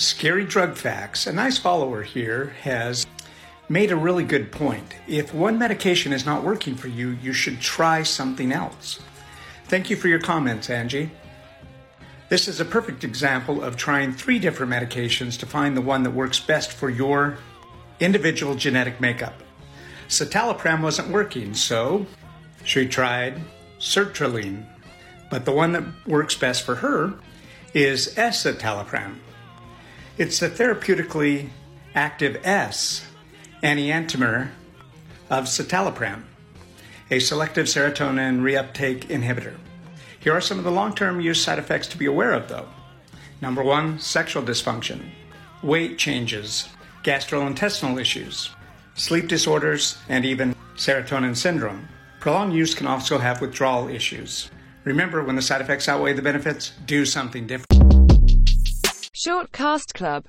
Scary Drug Facts, a nice follower here, has made a really good point. If one medication is not working for you, you should try something else. Thank you for your comments, Angie. This is a perfect example of trying three different medications to find the one that works best for your individual genetic makeup. Citalopram wasn't working, so she tried sertraline. But the one that works best for her is escitalopram. It's the therapeutically active S enantiomer of citalopram, a selective serotonin reuptake inhibitor. Here are some of the long term use side effects to be aware of, though. Number one, sexual dysfunction, weight changes, gastrointestinal issues, sleep disorders, and even serotonin syndrome. Prolonged use can also have withdrawal issues. Remember, when the side effects outweigh the benefits, do something different. Short Cast Club